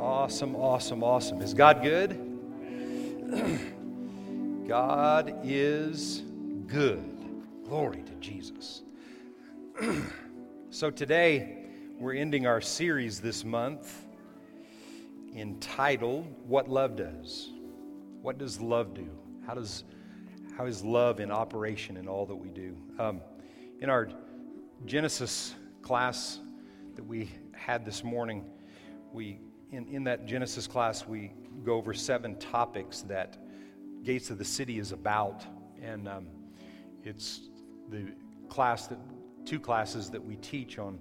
Awesome, awesome, awesome. Is God good? God is good. Glory to Jesus. so today, we're ending our series this month entitled What Love Does. What does love do? How does how is love in operation in all that we do? Um, in our Genesis class that we had this morning, we in, in that Genesis class, we go over seven topics that Gates of the City is about. And um, it's the class that, two classes that we teach on,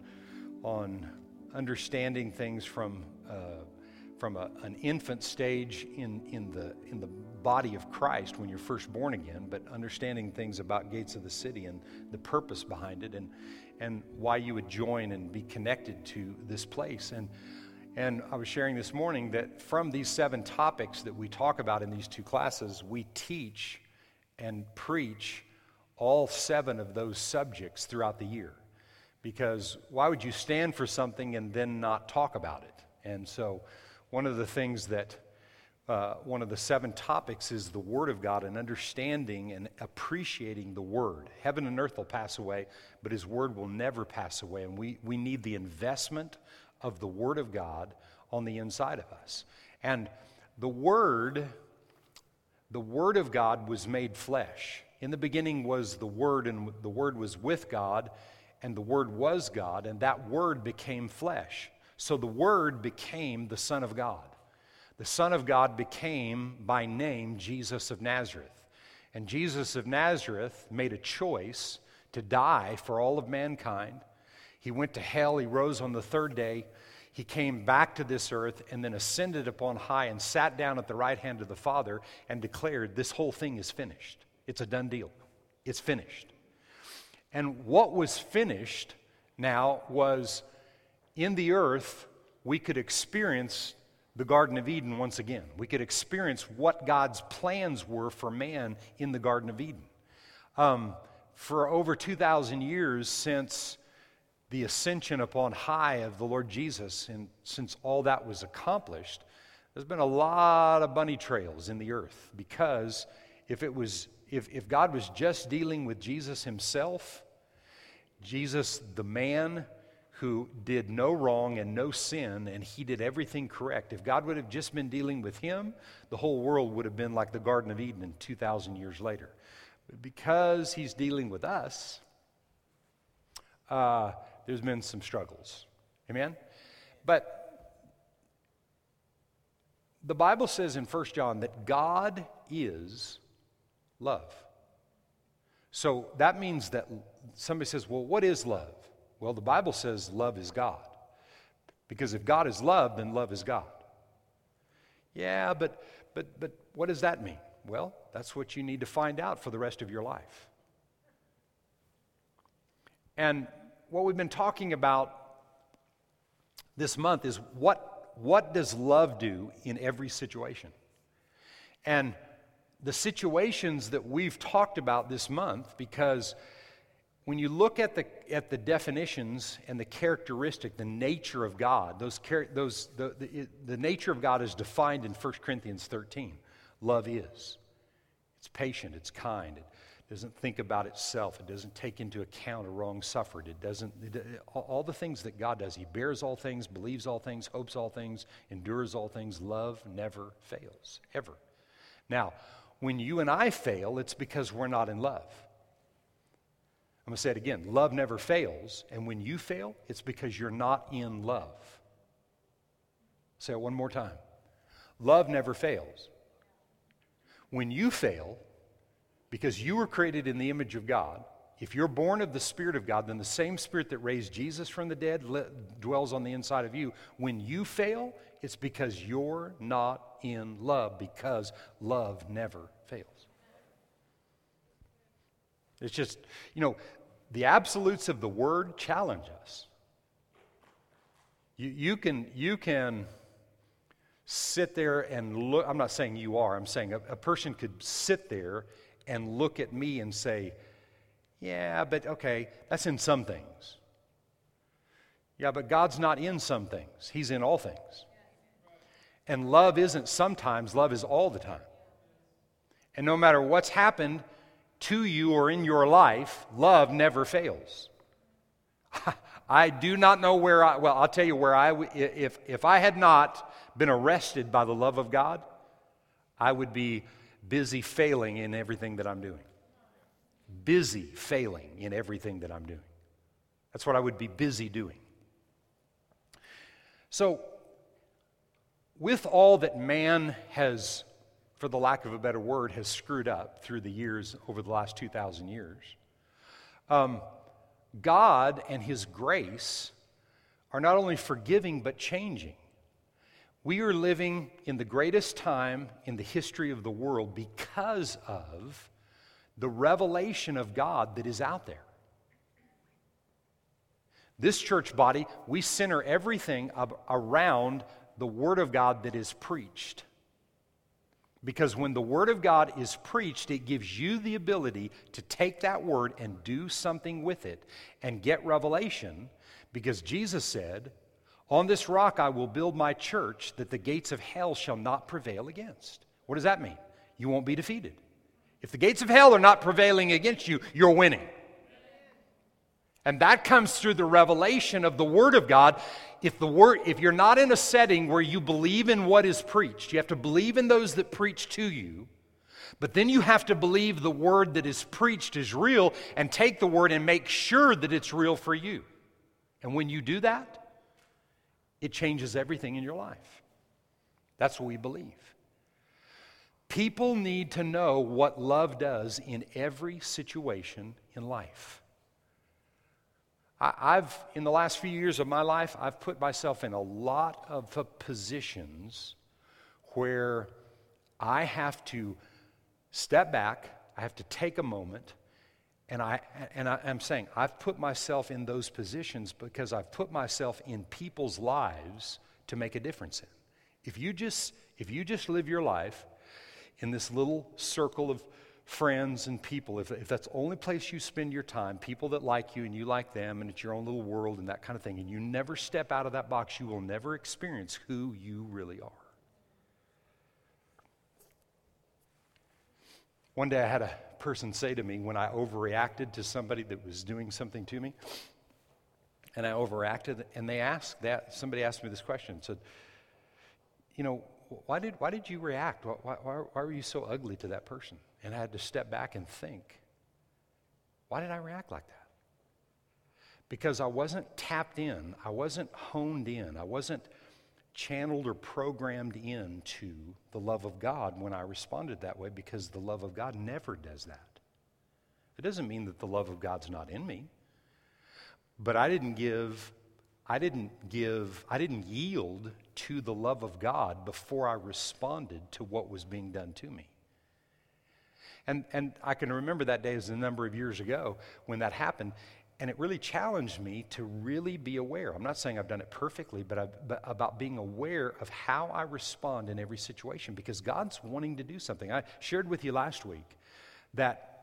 on understanding things from, uh, from a, an infant stage in, in, the, in the body of Christ when you're first born again, but understanding things about Gates of the City and the purpose behind it and, and why you would join and be connected to this place. And and I was sharing this morning that from these seven topics that we talk about in these two classes, we teach and preach all seven of those subjects throughout the year. Because why would you stand for something and then not talk about it? And so, one of the things that uh, one of the seven topics is the Word of God and understanding and appreciating the Word. Heaven and earth will pass away, but His Word will never pass away. And we, we need the investment of the Word of God on the inside of us. And the Word, the Word of God was made flesh. In the beginning was the Word, and the Word was with God, and the Word was God, and that Word became flesh. So the Word became the Son of God. The Son of God became, by name, Jesus of Nazareth. And Jesus of Nazareth made a choice to die for all of mankind he went to hell. He rose on the third day. He came back to this earth and then ascended upon high and sat down at the right hand of the Father and declared, This whole thing is finished. It's a done deal. It's finished. And what was finished now was in the earth, we could experience the Garden of Eden once again. We could experience what God's plans were for man in the Garden of Eden. Um, for over 2,000 years since the ascension upon high of the Lord Jesus, and since all that was accomplished, there's been a lot of bunny trails in the earth because if it was if, if God was just dealing with Jesus himself, Jesus the man who did no wrong and no sin and he did everything correct. If God would have just been dealing with him, the whole world would have been like the Garden of Eden 2,000 years later. But because he's dealing with us, uh, there's been some struggles. Amen? But the Bible says in 1 John that God is love. So that means that somebody says, well, what is love? Well, the Bible says love is God. Because if God is love, then love is God. Yeah, but, but, but what does that mean? Well, that's what you need to find out for the rest of your life. And what we've been talking about this month is what, what does love do in every situation? And the situations that we've talked about this month, because when you look at the, at the definitions and the characteristic, the nature of God, those, those, the, the, the nature of God is defined in 1 Corinthians 13. Love is. It's patient, it's kind, it doesn't think about itself. It doesn't take into account a wrong suffered. It doesn't, it, all the things that God does. He bears all things, believes all things, hopes all things, endures all things. Love never fails, ever. Now, when you and I fail, it's because we're not in love. I'm going to say it again love never fails. And when you fail, it's because you're not in love. Say it one more time. Love never fails. When you fail, because you were created in the image of God. If you're born of the Spirit of God, then the same Spirit that raised Jesus from the dead dwells on the inside of you. When you fail, it's because you're not in love, because love never fails. It's just, you know, the absolutes of the Word challenge us. You, you, can, you can sit there and look. I'm not saying you are, I'm saying a, a person could sit there and look at me and say, yeah, but okay, that's in some things. Yeah, but God's not in some things, He's in all things. And love isn't sometimes, love is all the time. And no matter what's happened to you or in your life, love never fails. I do not know where I, well, I'll tell you where I, if, if I had not been arrested by the love of God, I would be busy failing in everything that I'm doing. Busy failing in everything that I'm doing. That's what I would be busy doing. So, with all that man has, for the lack of a better word, has screwed up through the years, over the last 2,000 years, um, God and His grace are not only forgiving but changing. We are living in the greatest time in the history of the world because of the revelation of God that is out there. This church body, we center everything around the Word of God that is preached. Because when the Word of God is preached, it gives you the ability to take that Word and do something with it and get revelation. Because Jesus said, On this rock I will build my church, that the gates of hell shall not prevail against. What does that mean? You won't be defeated. If the gates of hell are not prevailing against you, you're winning. And that comes through the revelation of the Word of God. If, the word, if you're not in a setting where you believe in what is preached, you have to believe in those that preach to you, but then you have to believe the Word that is preached is real and take the Word and make sure that it's real for you. And when you do that, it changes everything in your life. That's what we believe. People need to know what love does in every situation in life. I, have in the last few years of my life, I've put myself in a lot of positions where I have to step back, I have to take a moment, and, I, and I, I'm saying I've put myself in those positions because I've put myself in people's lives to make a difference in. If you just, if you just live your life in this little circle of friends and people, if, if that's the only place you spend your time, people that like you and you like them, and it's your own little world and that kind of thing, and you never step out of that box, you will never experience who you really are. One day I had a person say to me when I overreacted to somebody that was doing something to me, and I overreacted, and they asked that, somebody asked me this question, said, you know, why did, why did you react? Why, why, why were you so ugly to that person? And I had to step back and think why did I react like that? Because I wasn't tapped in, I wasn't honed in, I wasn't channeled or programmed into the love of God when I responded that way because the love of God never does that. It doesn't mean that the love of God's not in me, but I didn't give I didn't give, I didn't yield to the love of God before I responded to what was being done to me. And, and I can remember that day as a number of years ago when that happened. And it really challenged me to really be aware. I'm not saying I've done it perfectly, but, I've, but about being aware of how I respond in every situation because God's wanting to do something. I shared with you last week that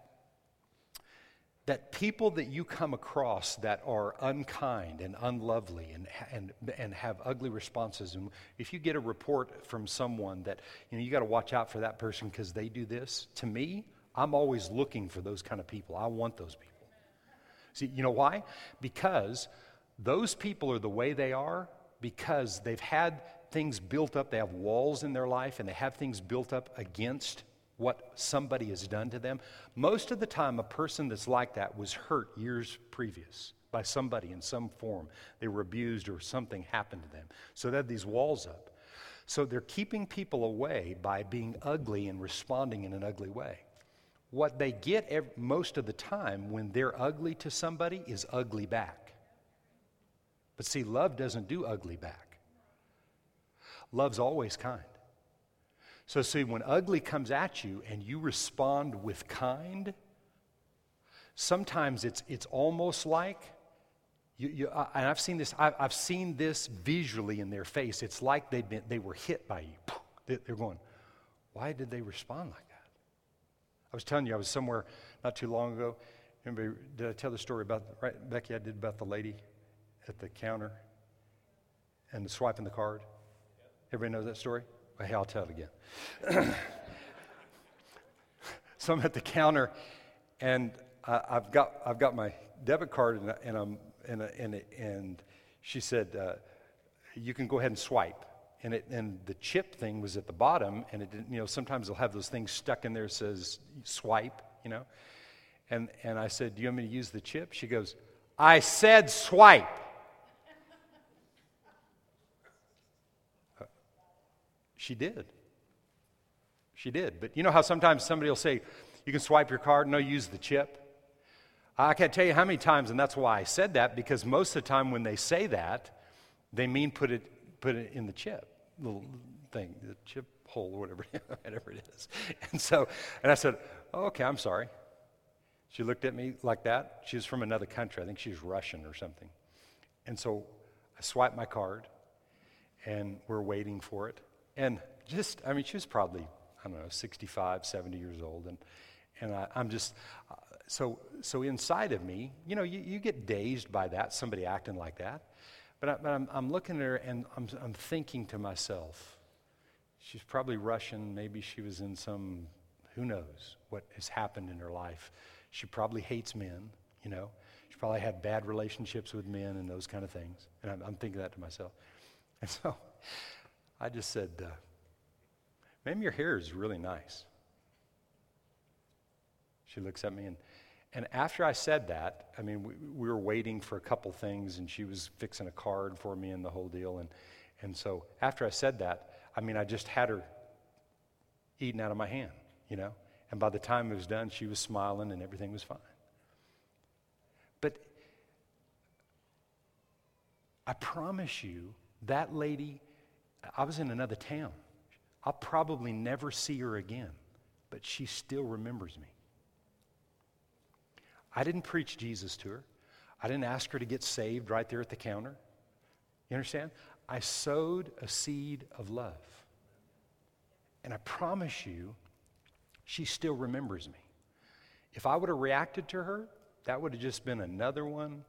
that people that you come across that are unkind and unlovely and, and, and have ugly responses, and if you get a report from someone that, you know, you got to watch out for that person because they do this, to me, I'm always looking for those kind of people. I want those people. See, you know why? Because those people are the way they are because they've had things built up, they have walls in their life, and they have things built up against what somebody has done to them. Most of the time, a person that's like that was hurt years previous by somebody in some form. They were abused or something happened to them. So they have these walls up. So they're keeping people away by being ugly and responding in an ugly way. What they get most of the time when they're ugly to somebody is ugly back. But see, love doesn't do ugly back. Love's always kind. So, see, when ugly comes at you and you respond with kind, sometimes it's, it's almost like, you, you, and I've seen this, I, I've seen this visually in their face. It's like they've been, they were hit by you. They're going, why did they respond like that? I was telling you, I was somewhere not too long ago. Did I tell the story about, right, Becky, I did about the lady at the counter and swiping the card? Everybody knows that story? Well, hey, I'll tell it again. so I'm at the counter, and I, have got I've got my debit card, and, and I'm and and and she said, uh, "You can go ahead and swipe." And, it, and the chip thing was at the bottom, and it didn't, you know, sometimes they'll have those things stuck in there says swipe, you know. And, and I said, Do you want me to use the chip? She goes, I said swipe. Uh, she did. She did. But you know how sometimes somebody will say, You can swipe your card, no, use the chip? I can't tell you how many times, and that's why I said that, because most of the time when they say that, they mean put it, put it in the chip, little thing, the chip hole or whatever, whatever it is. And so, and I said, oh, okay, I'm sorry. She looked at me like that. She was from another country. I think she was Russian or something. And so I swiped my card, and we're waiting for it. And just, I mean, she was probably, I don't know, 65, 70 years old. And, and I, am just, uh, so, so inside of me, you know, you, you get dazed by that, somebody acting like that. But, I, but I'm, I'm looking at her and I'm, I'm thinking to myself, she's probably Russian. Maybe she was in some, who knows what has happened in her life. She probably hates men, you know. She probably had bad relationships with men and those kind of things. And I'm, I'm thinking that to myself. And so I just said, uh, Maybe your hair is really nice. She looks at me and and after I said that, I mean, we, we, were waiting for a couple things, and she was fixing a card for me and the whole deal. And, and so after I said that, I mean, I just had her eating out of my hand, you know? And by the time it was done, she was smiling and everything was fine. But I promise you, that lady, I was in another town. I'll probably never see her again, but she still remembers me. I didn't preach Jesus to her. I didn't ask her to get saved right there at the counter. You understand? I sowed a seed of love. And I promise you, she still remembers me. If I would have reacted to her, that would have just been another one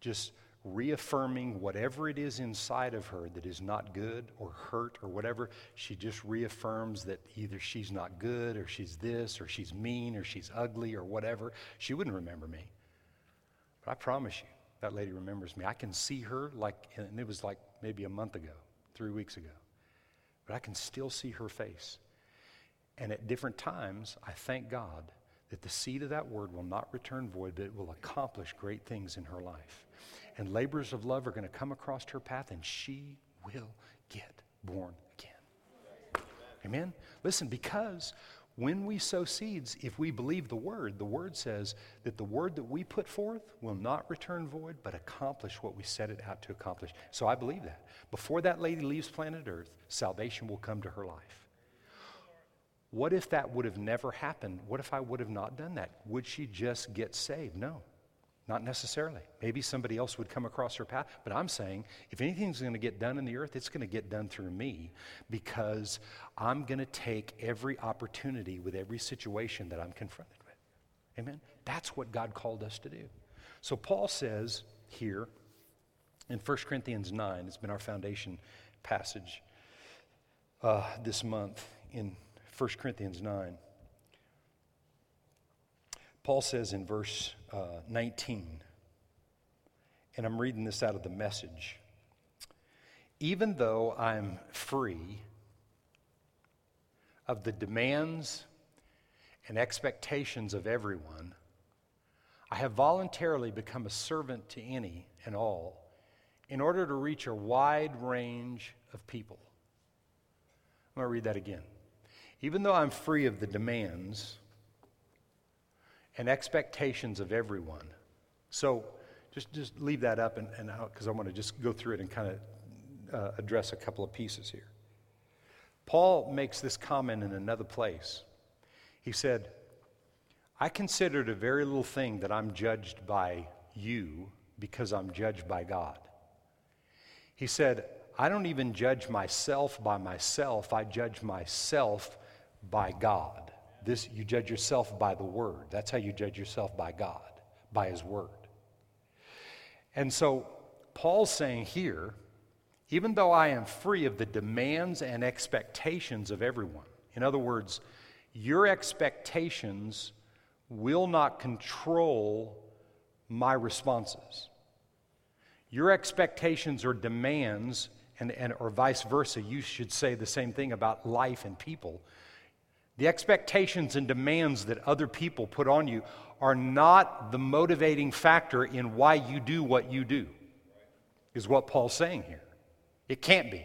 just reaffirming whatever it is inside of her that is not good or hurt or whatever. She just reaffirms that either she's not good or she's this or she's mean or she's ugly or whatever. She wouldn't remember me. But I promise you, that lady remembers me. I can see her like, and it was like maybe a month ago, three weeks ago. But I can still see her face. And at different times, I thank God that the seed of that word will not return void, but it will accomplish great things in her life and laborers of love are going to come across her path, and she will get born again. Amen? Listen, because when we sow seeds, if we believe the word, the word says that the word that we put forth will not return void, but accomplish what we set it out to accomplish. So I believe that. Before that lady leaves planet Earth, salvation will come to her life. What if that would have never happened? What if I would have not done that? Would she just get saved? No. Not necessarily. Maybe somebody else would come across her path. But I'm saying if anything's going to get done in the earth, it's going to get done through me because I'm going to take every opportunity with every situation that I'm confronted with. Amen? That's what God called us to do. So Paul says here in 1 Corinthians 9, it's been our foundation passage uh, this month in 1 Corinthians 9. Paul says in verse uh, 19, and I'm reading this out of the message. Even though I'm free of the demands and expectations of everyone, I have voluntarily become a servant to any and all in order to reach a wide range of people. I'm going to read that again. Even though I'm free of the demands and expectations of everyone. So just, just leave that up and because I want to just go through it and kind of uh, address a couple of pieces here. Paul makes this comment in another place. He said, I consider it a very little thing that I'm judged by you because I'm judged by God. He said, I don't even judge myself by myself, I judge myself by God. This, you judge yourself by the Word. That's how you judge yourself by God, by His Word. And so, Paul's saying here, even though I am free of the demands and expectations of everyone. In other words, your expectations will not control my responses. Your expectations or demands, and, and, or vice versa, you should say the same thing about life and people. The expectations and demands that other people put on you are not the motivating factor in why you do what you do, is what Paul's saying here. It can't be.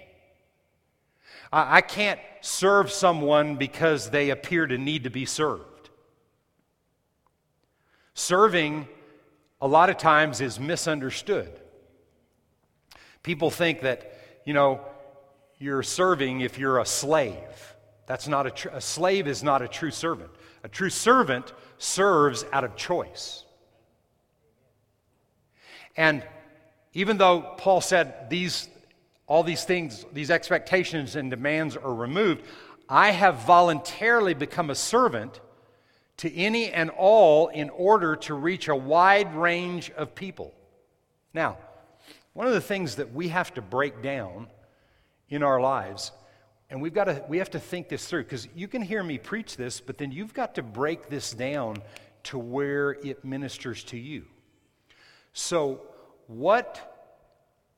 I, I can't serve someone because they appear to need to be served. Serving, a lot of times, is misunderstood. People think that, you know, you're serving if you're a slave. That's not a, tr- a slave is not a true servant. A true servant serves out of choice. And even though Paul said these all these things, these expectations and demands are removed, I have voluntarily become a servant to any and all in order to reach a wide range of people. Now, one of the things that we have to break down in our lives, and we've got to, we have to think this through, because you can hear me preach this, but then you've got to break this down to where it ministers to you. So, what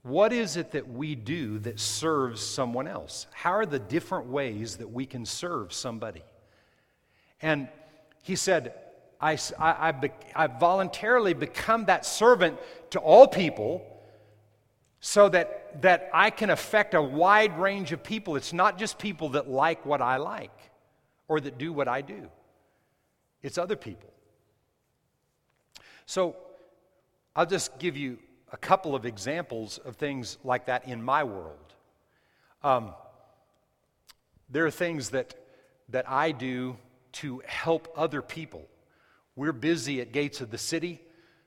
what is it that we do that serves someone else? How are the different ways that we can serve somebody? And he said, I, I, I, I voluntarily become that servant to all people so that, that I can affect a wide range of people. It's not just people that like what I like or that do what I do, it's other people. So I'll just give you a couple of examples of things like that in my world. Um, there are things that, that I do to help other people. We're busy at Gates of the City,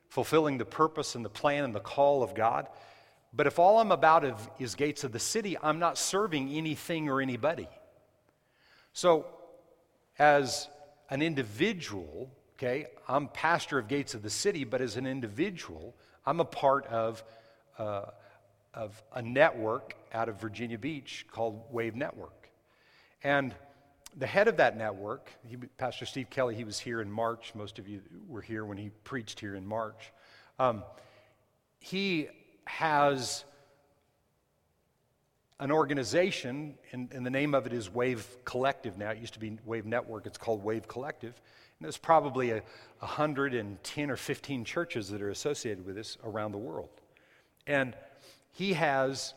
fulfilling the purpose and the plan and the call of God. But if all I'm about is, Gates of the City, I'm not serving anything or anybody. So, as an individual, okay, I'm pastor of Gates of the City, but as an individual, I'm a part of, uh, of a network out of Virginia Beach called Wave Network. And the head of that network, he, Pastor Steve Kelly, he was here in March. Most of you were here when he preached here in March. Um, he has an organization, and, and, the name of it is Wave Collective now. It used to be Wave Network, it's called Wave Collective. And there's probably a, 110 or 15 churches that are associated with this around the world. And he has,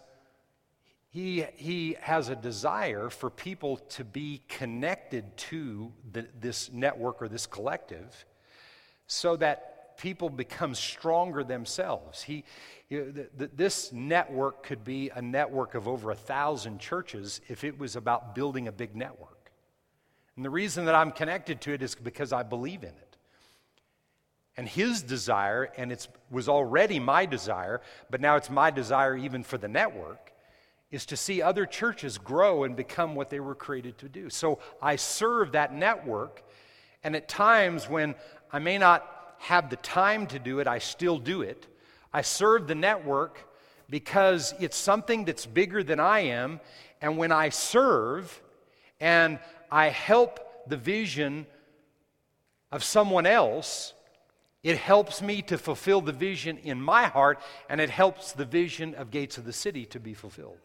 he, he has a desire for people to be connected to the, this network or this collective so that people become stronger themselves. He, this network could be a network of over a thousand churches if it was about building a big network. And the reason that I'm connected to it is because I believe in it. And his desire, and it was already my desire, but now it's my desire even for the network, is to see other churches grow and become what they were created to do. So I serve that network, and at times when I may not have the time to do it, I still do it. I serve the network because it's something that's bigger than I am, and when I serve and I help the vision of someone else, it helps me to fulfill the vision in my heart, and it helps the vision of Gates of the City to be fulfilled.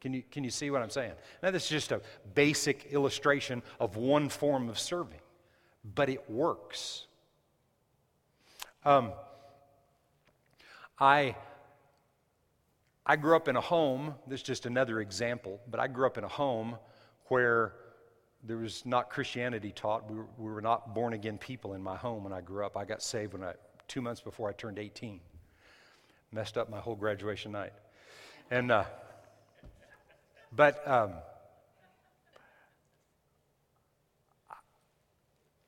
Can you, can you see what I'm saying? Now, this is just a basic illustration of one form of serving, but it works. Um, I, I grew up in a home, this is just another example, but I grew up in a home where there was not Christianity taught. We were, we were not born again people in my home when I grew up. I got saved when I, two months before I turned 18. Messed up my whole graduation night. And, uh, but, um,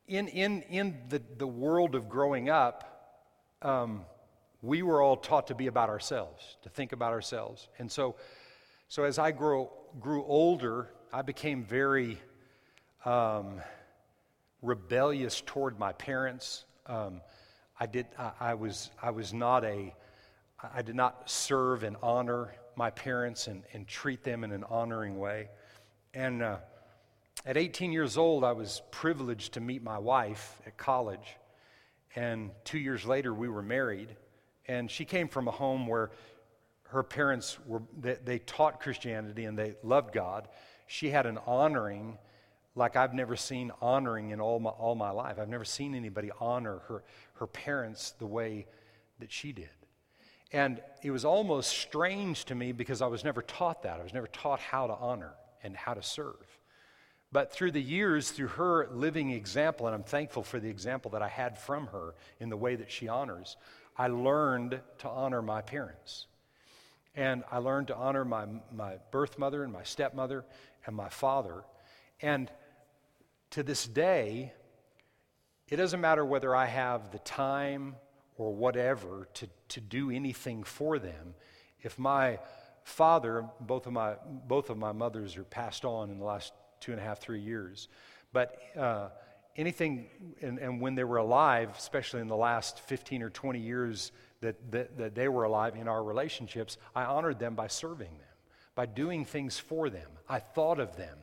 in, in, in the, the world of growing up, um, we were all taught to be about ourselves, to think about ourselves. And so, so as I grew, grew older, I became very um, rebellious toward my parents. Um, I, did, I, I, was, I was not a, I did not serve and honor my parents and, and treat them in an honoring way. And uh, at 18 years old, I was privileged to meet my wife at college. And two years later, we were married. And she came from a home where her parents were, they, they taught Christianity and they loved God. She had an honoring like I've never seen honoring in all my, all my life. I've never seen anybody honor her, her parents the way that she did. And it was almost strange to me because I was never taught that. I was never taught how to honor and how to serve. But through the years, through her living example, and I'm thankful for the example that I had from her in the way that she honors, I learned to honor my parents. And I learned to honor my, my birth mother and my stepmother and my father. And to this day, it doesn't matter whether I have the time or whatever to, to do anything for them. If my father, both of my, both of my mothers are passed on in the last two and a half, three years, but uh, anything, and, and when they were alive, especially in the last 15 or 20 years that, that, that they were alive in our relationships, I honored them by serving them, by doing things for them. I thought of them.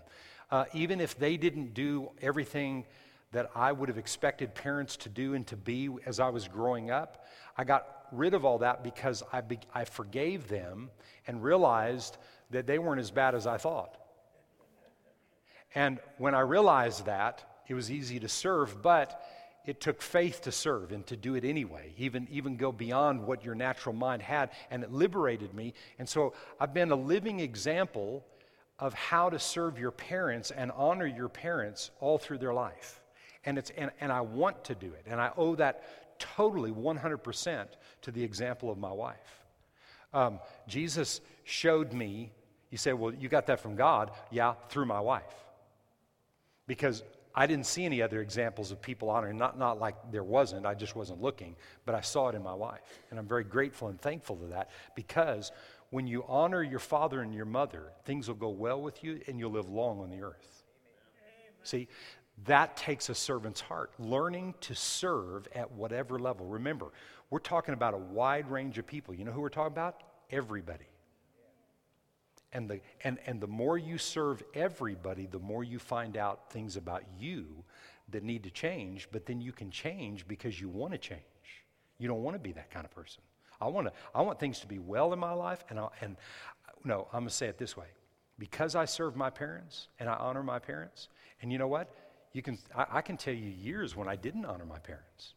Uh, even if they didn't do everything that I would have expected parents to do and to be as I was growing up, I got rid of all that because I, be, I forgave them and realized that they weren't as bad as I thought. And when I realized that, it was easy to serve, but it took faith to serve and to do it anyway, even, even go beyond what your natural mind had, and it liberated me. And so I've been a living example of how to serve your parents and honor your parents all through their life. And, it's, and, and I want to do it. And I owe that totally 100% to the example of my wife. Um, Jesus showed me, you say, well, you got that from God. Yeah, through my wife. Because I didn't see any other examples of people honoring, not, not like there wasn't, I just wasn't looking, but I saw it in my wife. And I'm very grateful and thankful to that because when you honor your father and your mother, things will go well with you and you'll live long on the earth. Amen. See, that takes a servant's heart, learning to serve at whatever level. Remember, we're talking about a wide range of people. You know who we're talking about? Everybody. And the, and, and the more you serve everybody, the more you find out things about you that need to change, but then you can change because you want to change. You don't want to be that kind of person. I want, to, I want things to be well in my life, and, I, and no, I'm to say it this way. Because I serve my parents and I honor my parents, and you know what? You can, I, I can tell you years when I didn't honor my parents.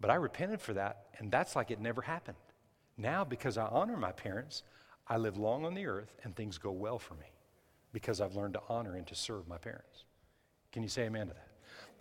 But I repented for that, and that's like it never happened. Now, because I honor my parents, I live long on the earth and things go well for me because I've learned to honor and to serve my parents. Can you say amen to that?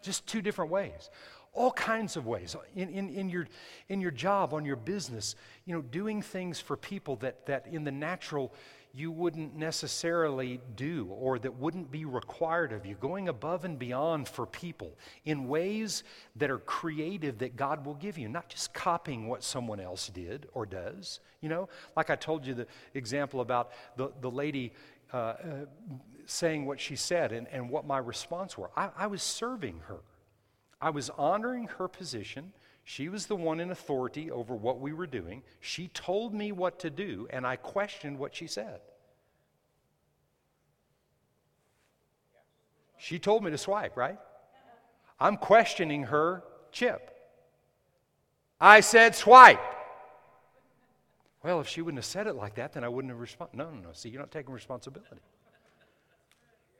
Just two different ways all kinds of ways in, in, in, your, in your job, on your business, you know, doing things for people that, that in the natural you wouldn't necessarily do or that wouldn't be required of you, going above and beyond for people in ways that are creative that God will give you, not just copying what someone else did or does. You know, like I told you the example about the, the lady uh, uh, saying what she said and, and what my response were. I, I was serving her. I was honoring her position. She was the one in authority over what we were doing. She told me what to do, and I questioned what she said. She told me to swipe, right? I'm questioning her chip. I said swipe. Well, if she wouldn't have said it like that, then I wouldn't have responded. No, no, no. See, you're not taking responsibility.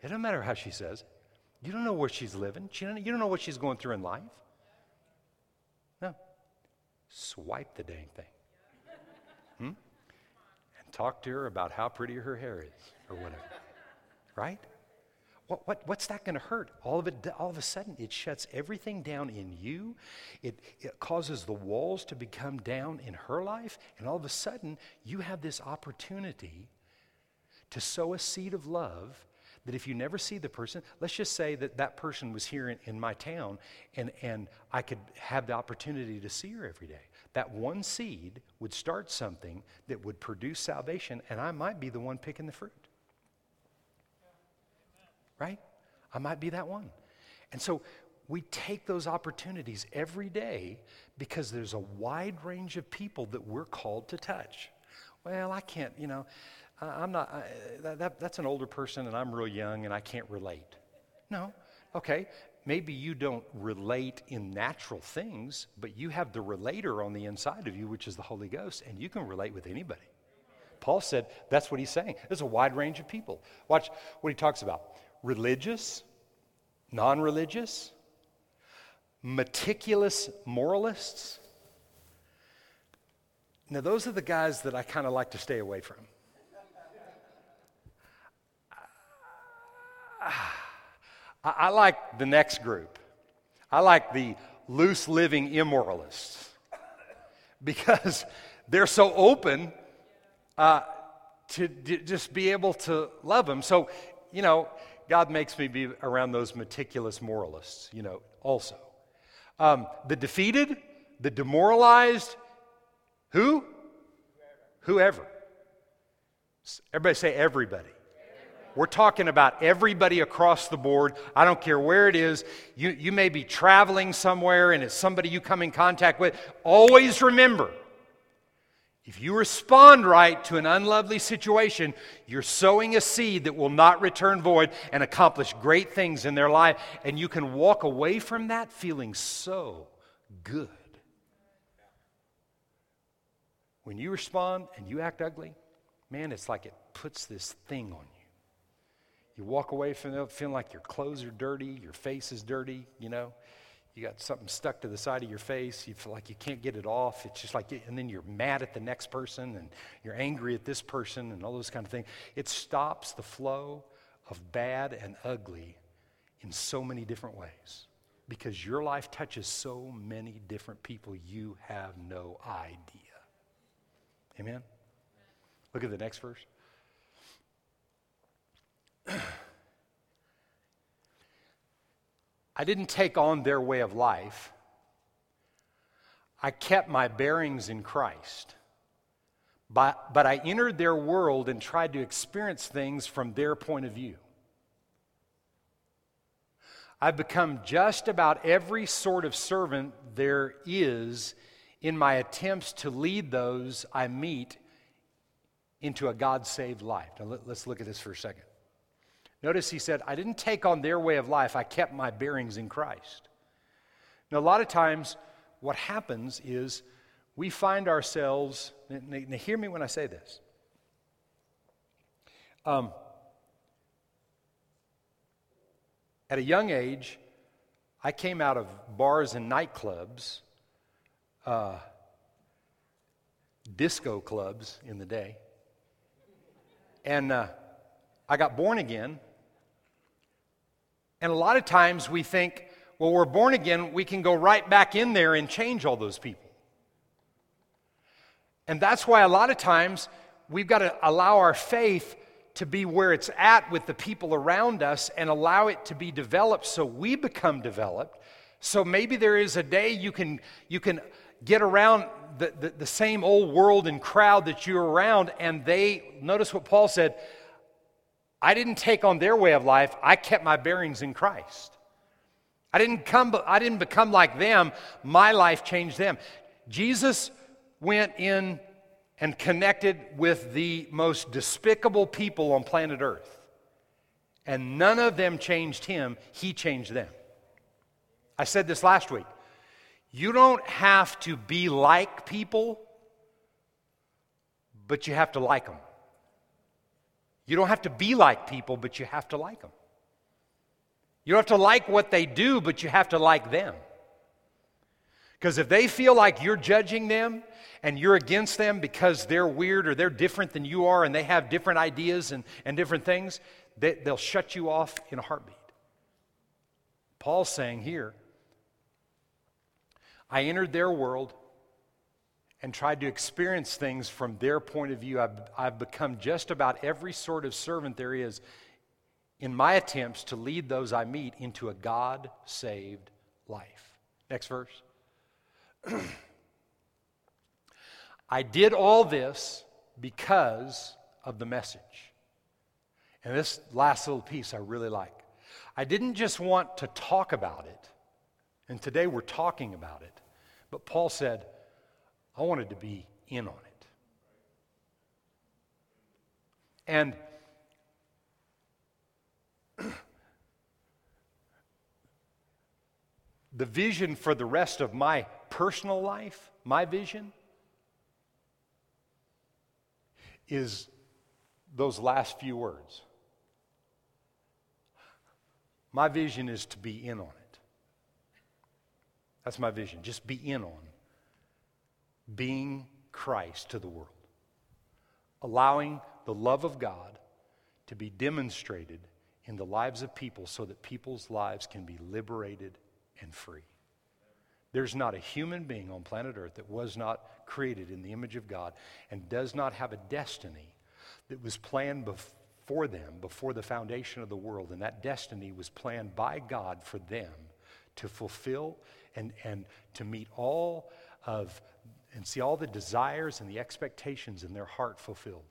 It doesn't matter how she says. You don't know where she's living. She don't, you don't know what she's going through in life. Swipe the dang thing. Hmm? And talk to her about how pretty her hair is or whatever. Right? What, what, what's that going to hurt? All of it, all of a sudden, it shuts everything down in you. It, it causes the walls to become down in her life. And all of a sudden, you have this opportunity to sow a seed of love that if you never see the person, let's just say that that person was here in, in my town and, and I could have the opportunity to see her every day. That one seed would start something that would produce salvation, and I might be the one picking the fruit. Right? I might be that one. And so we take those opportunities every day because there's a wide range of people that we're called to touch. well, I can't, you know, I'm not, I, that, that, that's an older person and I'm real young and I can't relate. No. Okay. Maybe you don't relate in natural things, but you have the relator on the inside of you, which is the Holy Ghost, and you can relate with anybody. Paul said that's what he's saying. There's a wide range of people. Watch what he talks about religious, non religious, meticulous moralists. Now, those are the guys that I kind of like to stay away from. I, like the next group. I like the loose living immoralists because they're so open uh, to d- just be able to love them. So, you know, God makes me be around those meticulous moralists, you know, also. Um, the defeated, the demoralized, who? Whoever. Everybody say everybody. We're talking about everybody across the board. I don't care where it is. You, you may be traveling somewhere and it's somebody you come in contact with. Always remember if you respond right to an unlovely situation, you're sowing a seed that will not return void and accomplish great things in their life. And you can walk away from that feeling so good. When you respond and you act ugly, man, it's like it puts this thing on you. You walk away from it feeling like your clothes are dirty, your face is dirty, you know? You got something stuck to the side of your face you feel like you can't get it off it's just like and then you're mad at the next person and you're angry at this person and all those kind of things. It stops the flow of bad and ugly in so many different ways because your life touches so many different people you have no idea. Amen? Look at the next verse I didn't take on their way of life. I kept my bearings in Christ. But, but I entered their world and tried to experience things from their point of view. I've become just about every sort of servant there is in my attempts to lead those I meet into a God saved life. Now, let, us look at this for a second. Notice he said, I didn't take on their way of life, I kept my bearings in Christ. Now, a lot of times, what happens is we find ourselves, now hear me when I say this. Um, at a young age, I came out of bars and nightclubs, uh, disco clubs in the day, and uh, I got born again and a lot of times we think, well, we're born again, we can go right back in there and change all those people. And that's why a lot of times we've got to allow our faith to be where it's at with the people around us and allow it to be developed so we become developed. So maybe there is a day you can, you can get around the, the, the same old world and crowd that you're around, and they, notice what Paul said, I didn't take on their way of life, I kept my bearings in Christ. I didn't, come, I didn't become like them, my life changed them. Jesus went in and connected with the most despicable people on planet Earth. And none of them changed him, he changed them. I said this last week. You don't have to be like people, but you have to like them. You don't have to be like people, but you have to like them. You don't have to like what they do, but you have to like them. Because if they feel like you're judging them and you're against them because they're weird or they're different than you are and they have different ideas and, and different things, they, they'll shut you off in a heartbeat. Paul's saying here, I entered their world and tried to experience things from their point of view. I've, I've become just about every sort of servant there is in my attempts to lead those I meet into a God saved life. Next verse. I did all this because of the message. And this last little piece I really like. I didn't just want to talk about it, and today we're talking about it, but Paul said, I wanted to be in on it. And the vision for the rest of my personal life, my vision, is those last few words. My vision is to be in on it. That's my vision. Just be in on being Christ to the world, allowing the love of God to be demonstrated in the lives of people so that people's lives can be liberated and free. There's not a human being on planet Earth that was not created in the image of God and does not have a destiny that was planned before them, before the foundation of the world. And that destiny was planned by God for them to fulfill and, and to meet all of and see all the desires and the expectations in their heart fulfilled.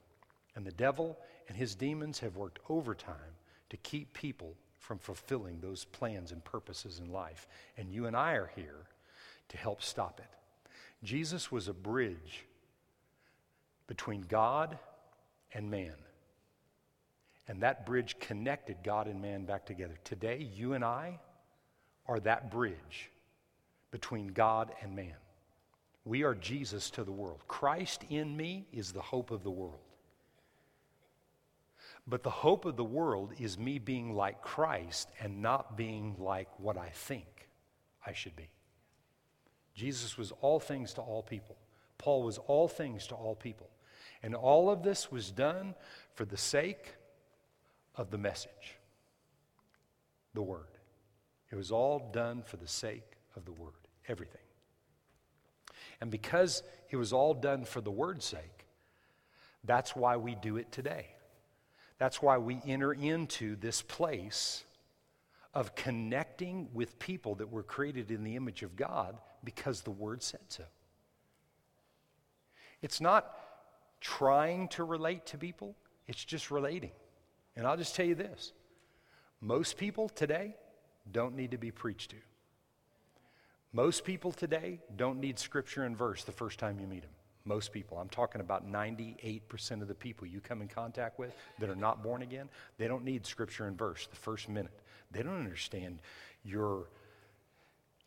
And the devil and his demons have worked overtime to keep people from fulfilling those plans and purposes in life. And you and I are here to help stop it. Jesus was a bridge between God and man. And that bridge connected God and man back together. Today, you and I are that bridge between God and man. We are Jesus to the world. Christ in me is the hope of the world. But the hope of the world is me being like Christ and not being like what I think I should be. Jesus was all things to all people. Paul was all things to all people. And all of this was done for the sake of the message, the Word. It was all done for the sake of the Word, everything. And because it was all done for the Word's sake, that's why we do it today. That's why we enter into this place of connecting with people that were created in the image of God because the Word said so. It's not trying to relate to people, it's just relating. And I'll just tell you this most people today don't need to be preached to. Most people today don't need scripture and verse the first time you meet them. Most people, I'm talking about 98% of the people you come in contact with that are not born again, they don't need scripture and verse the first minute. They don't understand your,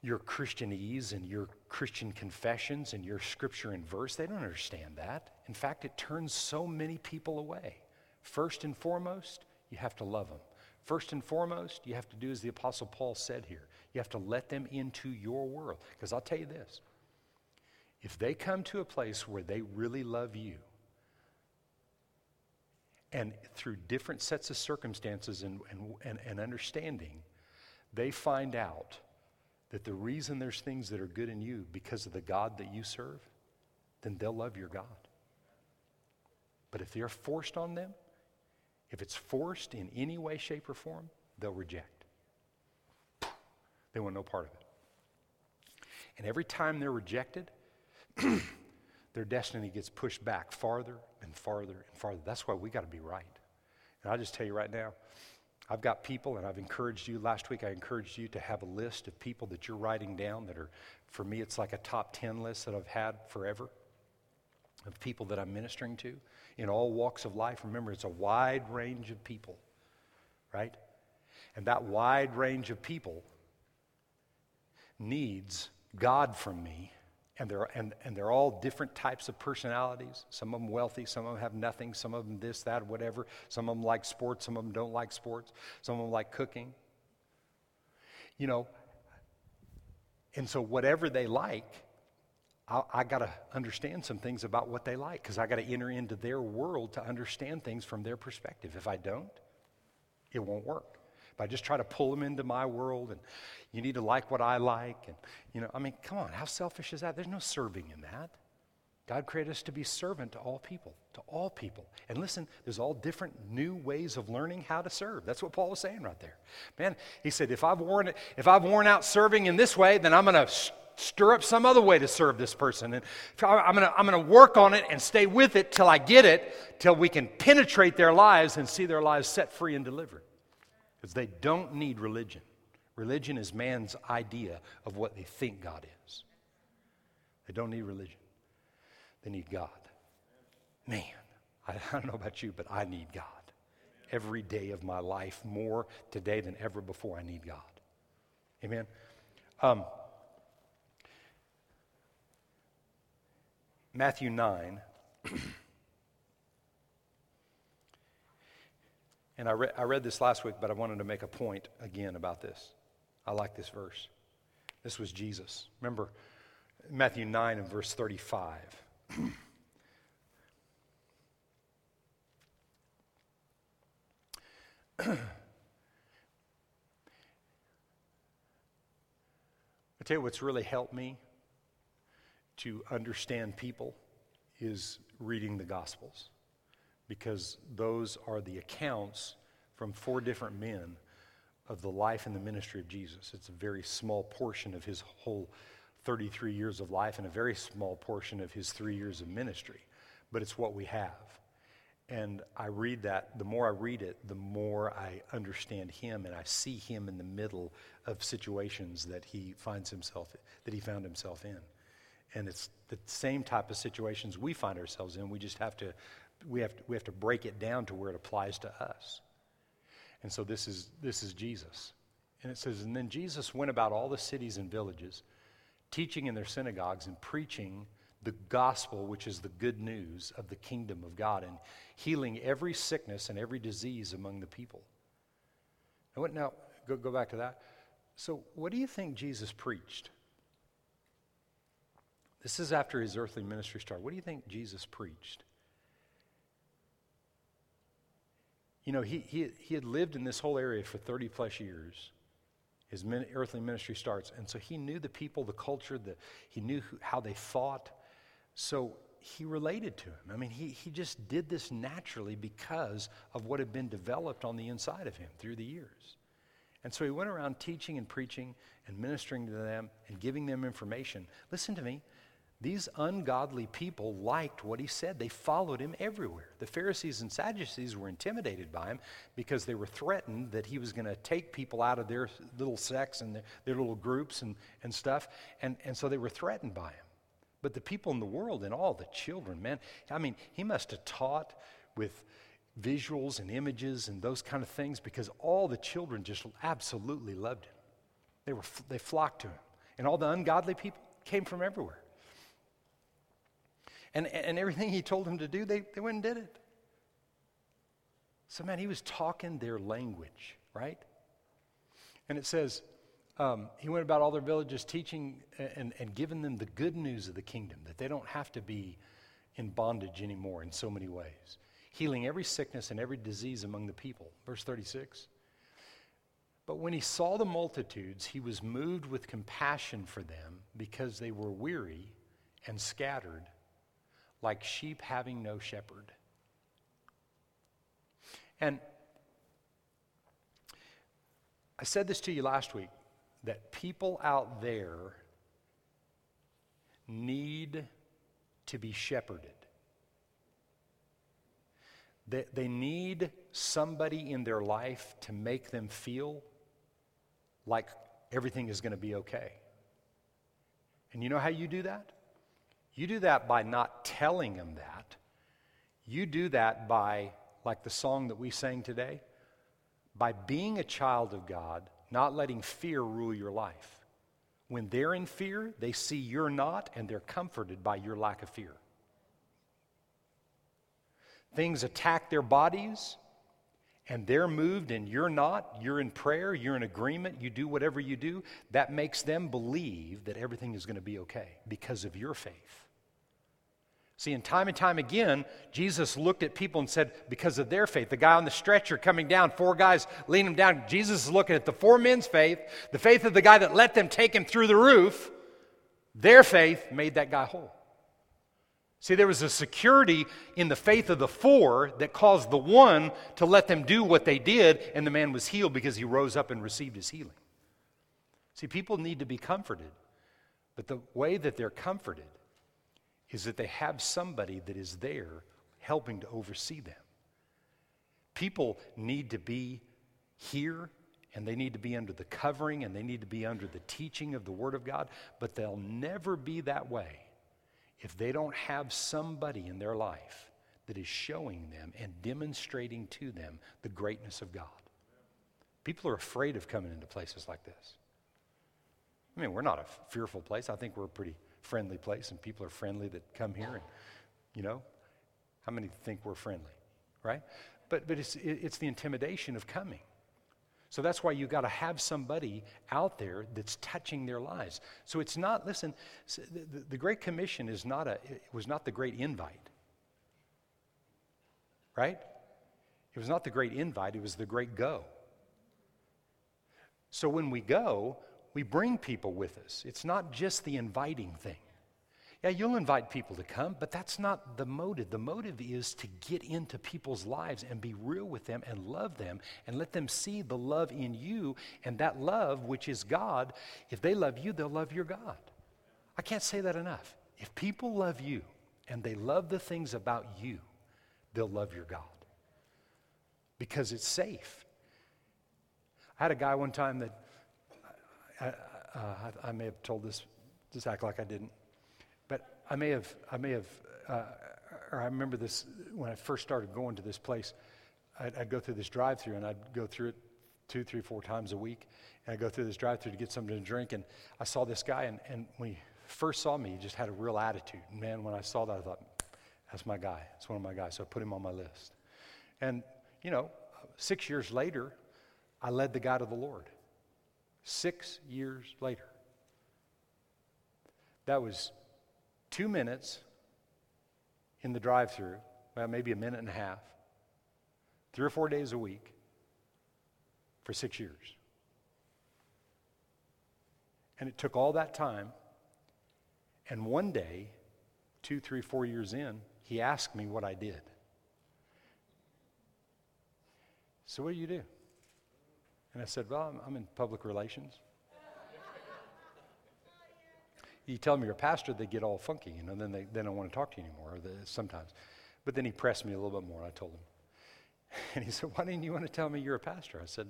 your Christianese and your Christian confessions and your scripture and verse. They don't understand that. In fact, it turns so many people away. First and foremost, you have to love them. First and foremost, you have to do as the Apostle Paul said here you have to let them into your world. Because I'll tell you this if they come to a place where they really love you, and through different sets of circumstances and, and, and, and, understanding, they find out that the reason there's things that are good in you because of the God that you serve, then they'll love your God. But if they're forced on them, if it's forced in any way, shape, or form, they'll reject. They want no part of it. And every time they're rejected, their destiny gets pushed back farther and farther and farther. That's why we got to be right. And I'll just tell you right now, I've got people, and I've encouraged you. Last week, I encouraged you to have a list of people that you're writing down that are, for me, it's like a top 10 list that I've had forever of people that I'm ministering to in all walks of life. Remember, it's a wide range of people, right? And that wide range of people needs God from me and they're, and, and they're all different types of personalities. Some of them wealthy, some of them have nothing, some of them this, that, whatever. Some of them like sports, some of them don't like sports, some of them like cooking. You know, and so whatever they like, I, I got to understand some things about what they like because I got to enter into their world to understand things from their perspective. If I don't, it won't work. I just try to pull them into my world and you need to like what I like, and you know, I mean, come on, how selfish is that? There's no serving in that. God created us to be servant to all people, to all people. And listen, there's all different new ways of learning how to serve. That's what Paul was saying right there. Man, he said, if I've worn, if I've worn out serving in this way, then I'm going to stir up some other way to serve this person. And I'm going to I'm going to work on it and stay with it till I get it, till we can penetrate their lives and see their lives set free and delivered because they don't need religion. Religion is man's idea of what they think God is. They don't need religion, they need God. Man, I, I don't know about you, but I need God. Every day of my life, more today than ever before, I need God. Amen. Um, Matthew 9. and I, re- I read this last week, but I wanted to make a point again about this. I like this verse. This was Jesus. Remember, Matthew 9 and verse 35. I tell you what's really helped me to understand people is reading the Gospels because those are the accounts from four different men of the life and the ministry of Jesus. It's a very small portion of his whole 33 years of life and a very small portion of his three years of ministry, but it's what we have. And I read that, the more I read it, the more I understand him and I see him in the middle of situations that he finds himself, that he found himself in. And it's the same type of situations we find ourselves in. We just have to, we have to, we have to break it down to where it applies to us. And so this is, this is Jesus. And it says, And then Jesus went about all the cities and villages, teaching in their synagogues and preaching the gospel, which is the good news of the kingdom of God, and healing every sickness and every disease among the people. Now, what, now go, go back to that. So, what do you think Jesus preached? This is after his earthly ministry started. What do you think Jesus preached? You know, he, he, he had lived in this whole area for 30 plus years. His min, earthly ministry starts. And so he knew the people, the culture, the, he knew who, how they thought. So he related to him. I mean, he, he just did this naturally because of what had been developed on the inside of him through the years. And so he went around teaching and preaching and ministering to them and giving them information. Listen to me. These ungodly people liked what he said. They followed him everywhere. The Pharisees and Sadducees were intimidated by him because they were threatened that he was going to take people out of their little sects and their, their, little groups and, and stuff. And, and so they were threatened by him. But the people in the world and all the children, man, I mean, he must have taught with visuals and images and those kind of things because all the children just absolutely loved him. They, were, they flocked to him. And all the ungodly people came from everywhere. And, and everything he told them to do, they, they went and did it. So, man, he was talking their language, right? And it says, um, he went about all their villages teaching and, and giving them the good news of the kingdom, that they don't have to be in bondage anymore in so many ways, healing every sickness and every disease among the people. Verse 36. But when he saw the multitudes, he was moved with compassion for them because they were weary and scattered like sheep having no shepherd. And I said this to you last week that people out there need to be shepherded. They, they need somebody in their life to make them feel like everything is going to be okay. And you know how you do that? You do that by not telling them that. You do that by, like the song that we sang today, by being a child of God, not letting fear rule your life. When they're in fear, they see you're not, and they're comforted by your lack of fear. Things attack their bodies, and they're moved, and you're not. You're in prayer, you're in agreement, you do whatever you do. That makes them believe that everything is going to be okay because of your faith. See, and time and time again, Jesus looked at people and said, because of their faith, the guy on the stretcher coming down, four guys leaning him down, Jesus is looking at the four men's faith, the faith of the guy that let them take him through the roof. Their faith made that guy whole. See, there was a security in the faith of the four that caused the one to let them do what they did, and the man was healed because he rose up and received his healing. See, people need to be comforted, but the way that they're comforted is that they have somebody that is there helping to oversee them. People need to be here and they need to be under the covering and they need to be under the teaching of the Word of God, but they'll never be that way if they don't have somebody in their life that is showing them and demonstrating to them the greatness of God. People are afraid of coming into places like this. I mean, we're not a fearful place. I think we're a pretty friendly place, and people are friendly that come here. And, you know, how many think we're friendly, right? But, but it's, it's the intimidation of coming. So that's why you got to have somebody out there that's touching their lives. So it's not, listen, the, Great Commission is not a, it was not the great invite. Right? It was not the great invite, it was the great go. So when we go, we bring people with us. It's not just the inviting thing. Yeah, you'll invite people to come, but that's not the motive. The motive is to get into people's lives and be real with them and love them and let them see the love in you and that love, which is God. If they love you, they'll love your God. I can't say that enough. If people love you and they love the things about you, they'll love your God because it's safe. I had a guy one time that I, uh, I, I may have told this, just act like I didn't. I may have, I may have, uh, or I remember this when I first started going to this place. I'd, I'd go through this drive-through, and I'd go through it two, three, four times a week. And I'd go through this drive-through to get something to drink. And I saw this guy, and, and when he first saw me, he just had a real attitude. Man, when I saw that, I thought, that's my guy. That's one of my guys. So I put him on my list. And, you know, six years later, I led the guy to the Lord. Six years later. That was two minutes in the drive through, well, maybe a minute and a half, three or four days a week for six years. And it took all that time. And one day, two, three, four years in, he asked me what I did. So, what do you do? And I said, Well, I'm, I'm in public relations. You tell them you're a pastor, they get all funky, you know, then they, they don't want to talk to you anymore sometimes. But then he pressed me a little bit more. And I told him. And he said, Why didn't you want to tell me you're a pastor? I said,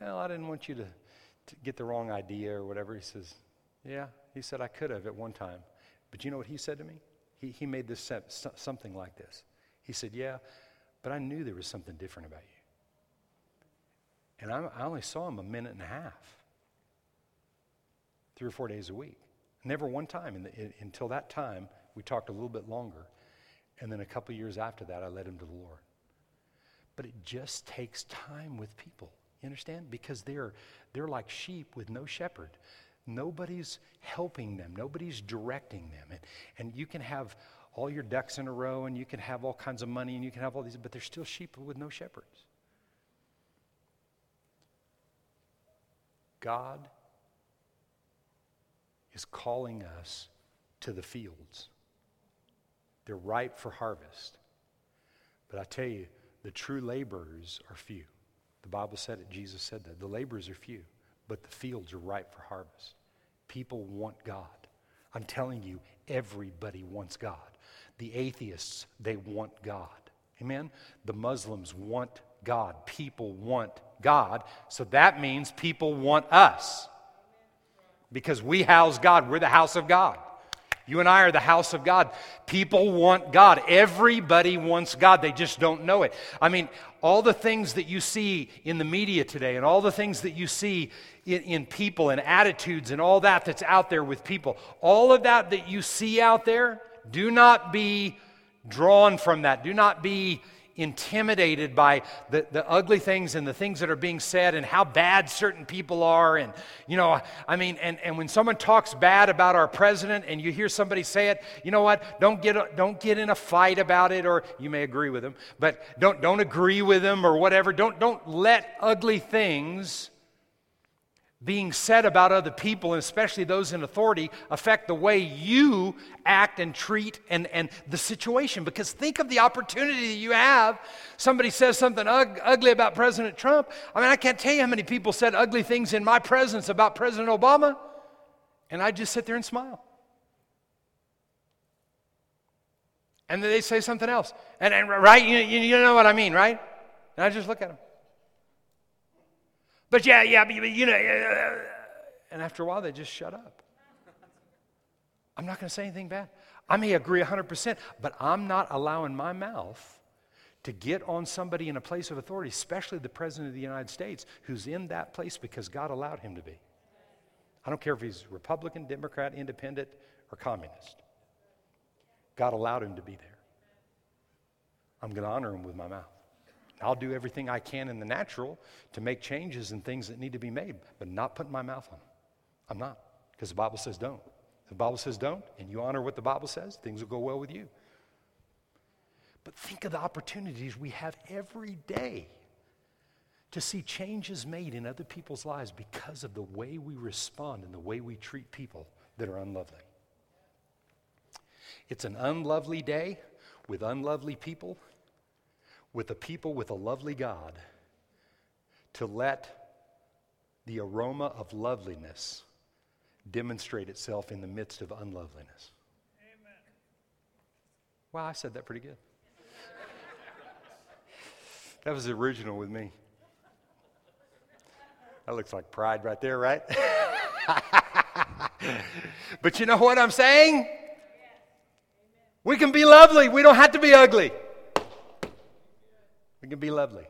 Well, I didn't want you to, to get the wrong idea or whatever. He says, Yeah. He said, I could have at one time. But you know what he said to me? He, he made this something like this. He said, Yeah, but I knew there was something different about you. And I, I only saw him a minute and a half, three or four days a week. Never one time. In the, in, until that time, we talked a little bit longer. And then a couple years after that, I led him to the Lord. But it just takes time with people. You understand? Because they're, they're like sheep with no shepherd. Nobody's helping them, nobody's directing them. And, and you can have all your ducks in a row and you can have all kinds of money and you can have all these, but they're still sheep with no shepherds. God is calling us to the fields. They're ripe for harvest. But I tell you, the true laborers are few. The Bible said it, Jesus said that. The laborers are few, but the fields are ripe for harvest. People want God. I'm telling you, everybody wants God. The atheists, they want God. Amen? The Muslims want God. People want God. So that means people want us because we house God. We're the house of God. You and I are the house of God. People want God. Everybody wants God. They just don't know it. I mean, all the things that you see in the media today and all the things that you see in, in, people and attitudes and all that that's out there with people, all of that that you see out there, do not be drawn from that. Do not be intimidated by the, the ugly things and the things that are being said and how bad certain people are. And, you know, I mean, and, and when someone talks bad about our president and you hear somebody say it, you know what? Don't get, don't get in a fight about it, or you may agree with them, but don't, don't agree with them or whatever. Don't, don't let ugly things being said about other people, and especially those in authority, affect the way you act and treat and, and the situation. Because think of the opportunity that you have. Somebody says something ug- ugly about President Trump. I mean, I can't tell you how many people said ugly things in my presence about President Obama, and I just sit there and smile. And then they say something else. And, and right, you, you know what I mean, right? And I just look at them. But yeah, yeah, but, you know. And after a while, they just shut up. I'm not going to say anything bad. I may agree 100%, but I'm not allowing my mouth to get on somebody in a place of authority, especially the President of the United States, who's in that place because God allowed him to be. I don't care if he's Republican, Democrat, Independent, or Communist. God allowed him to be there. I'm going to honor him with my mouth. I'll do everything I can in the natural to make changes and things that need to be made, but not putting my mouth on them. I'm not, because the Bible says don't. If the Bible says don't, and you honor what the Bible says, things will go well with you. But think of the opportunities we have every day to see changes made in other people's lives because of the way we respond and the way we treat people that are unlovely. It's an unlovely day with unlovely people with a people with a lovely God to let the aroma of loveliness demonstrate itself in the midst of unloveliness. Amen. Wow, I said that pretty good. that was original with me. That looks like pride right there, right? but you know what I'm saying? We can be lovely. We don't have to be ugly. We can be lovely.